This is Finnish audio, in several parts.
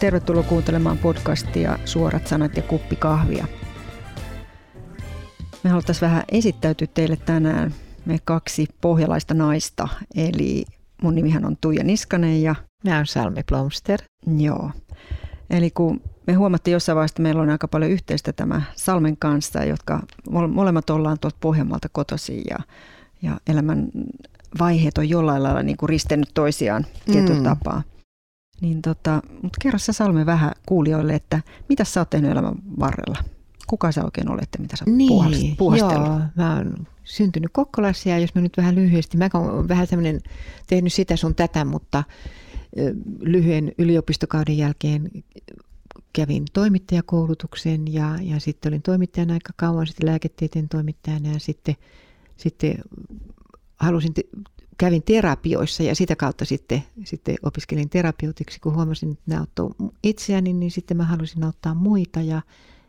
tervetuloa kuuntelemaan podcastia Suorat sanat ja kuppi kahvia. Me haluttaisiin vähän esittäytyä teille tänään me kaksi pohjalaista naista, eli mun nimihän on Tuija Niskanen ja... Mä oon Salmi Blomster. Joo. Eli kun me huomattiin jossain vaiheessa, että meillä on aika paljon yhteistä tämä Salmen kanssa, jotka molemmat ollaan tuolta Pohjanmaalta kotoisin ja, ja elämän vaiheet on jollain lailla niin kuin ristennyt toisiaan tietyllä mm. tapaa. Niin tota, mutta kerro sä Salme vähän kuulijoille, että mitä sä oot tehnyt elämän varrella? Kuka sä oikein olet mitä sä niin, puhastellut? Joo, mä oon syntynyt Kokkolassa ja jos mä nyt vähän lyhyesti, mä oon vähän tämmöinen tehnyt sitä sun tätä, mutta lyhyen yliopistokauden jälkeen kävin toimittajakoulutuksen ja, ja sitten olin toimittajana aika kauan, sitten lääketieteen toimittajana ja sitten, sitten halusin, kävin terapioissa ja sitä kautta sitten, sitten opiskelin terapeutiksi, kun huomasin, että ne auttoi itseäni, niin sitten mä halusin auttaa muita ja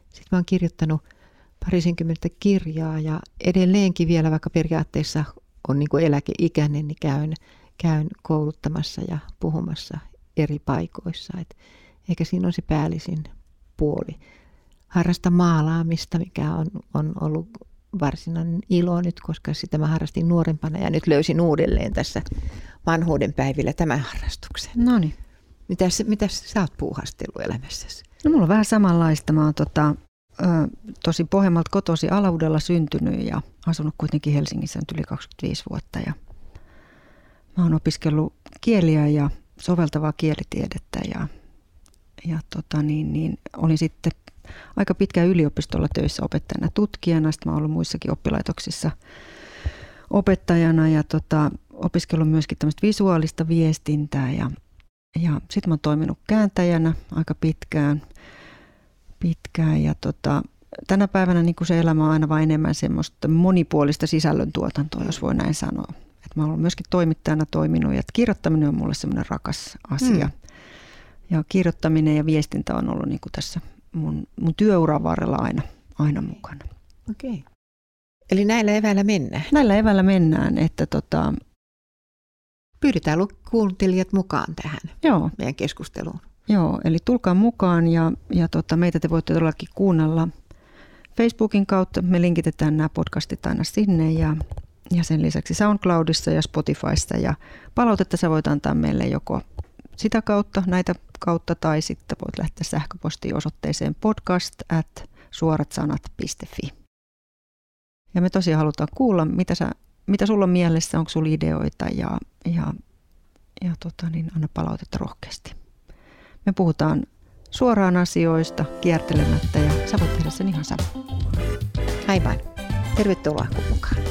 sitten mä oon kirjoittanut parisenkymmentä kirjaa ja edelleenkin vielä, vaikka periaatteessa on niin eläkeikäinen, niin käyn, käyn kouluttamassa ja puhumassa eri paikoissa. Et eikä siinä on se päällisin puoli. Harrasta maalaamista, mikä on, on ollut varsinainen ilo nyt, koska sitä mä harrastin nuorempana ja nyt löysin uudelleen tässä vanhuuden päivillä tämän harrastuksen. No niin. Mitäs, mitäs sä oot puuhastellut elämässäsi? No mulla on vähän samanlaista. Mä oon tota, ö, tosi Pohjanmaalta kotosi Alaudella syntynyt ja asunut kuitenkin Helsingissä nyt yli 25 vuotta. Ja mä oon opiskellut kieliä ja soveltavaa kielitiedettä ja, ja tota niin, niin, olin sitten aika pitkään yliopistolla töissä opettajana tutkijana. Sitten mä ollut muissakin oppilaitoksissa opettajana ja tota, opiskellut myöskin tämmöistä visuaalista viestintää ja, ja sitten mä oon toiminut kääntäjänä aika pitkään. pitkään ja tota, tänä päivänä niin se elämä on aina vain enemmän semmoista monipuolista sisällöntuotantoa, jos voi näin sanoa. Et mä oon myöskin toimittajana toiminut ja kirjoittaminen on mulle semmoinen rakas asia. Mm. Ja kirjoittaminen ja viestintä on ollut niin kuin tässä mun, mun työuran varrella aina, aina mukana. Okei. Okay. Eli näillä eväillä mennään? Näillä eväillä mennään, että tota... Pyydetään kuuntelijat mukaan tähän Joo. meidän keskusteluun. Joo, eli tulkaa mukaan ja, ja tota, meitä te voitte todellakin kuunnella Facebookin kautta. Me linkitetään nämä podcastit aina sinne ja, ja sen lisäksi SoundCloudissa ja Spotifyssa. Ja palautetta sä voit antaa meille joko sitä kautta, näitä kautta, tai sitten voit lähteä sähköpostiin osoitteeseen podcast at suoratsanat.fi. Ja me tosiaan halutaan kuulla, mitä, sä, mitä sulla on mielessä, onko sulla ideoita ja, ja, ja tota, niin anna palautetta rohkeasti. Me puhutaan suoraan asioista, kiertelemättä ja sä voit tehdä sen ihan sama. Aivan. Tervetuloa mukaan.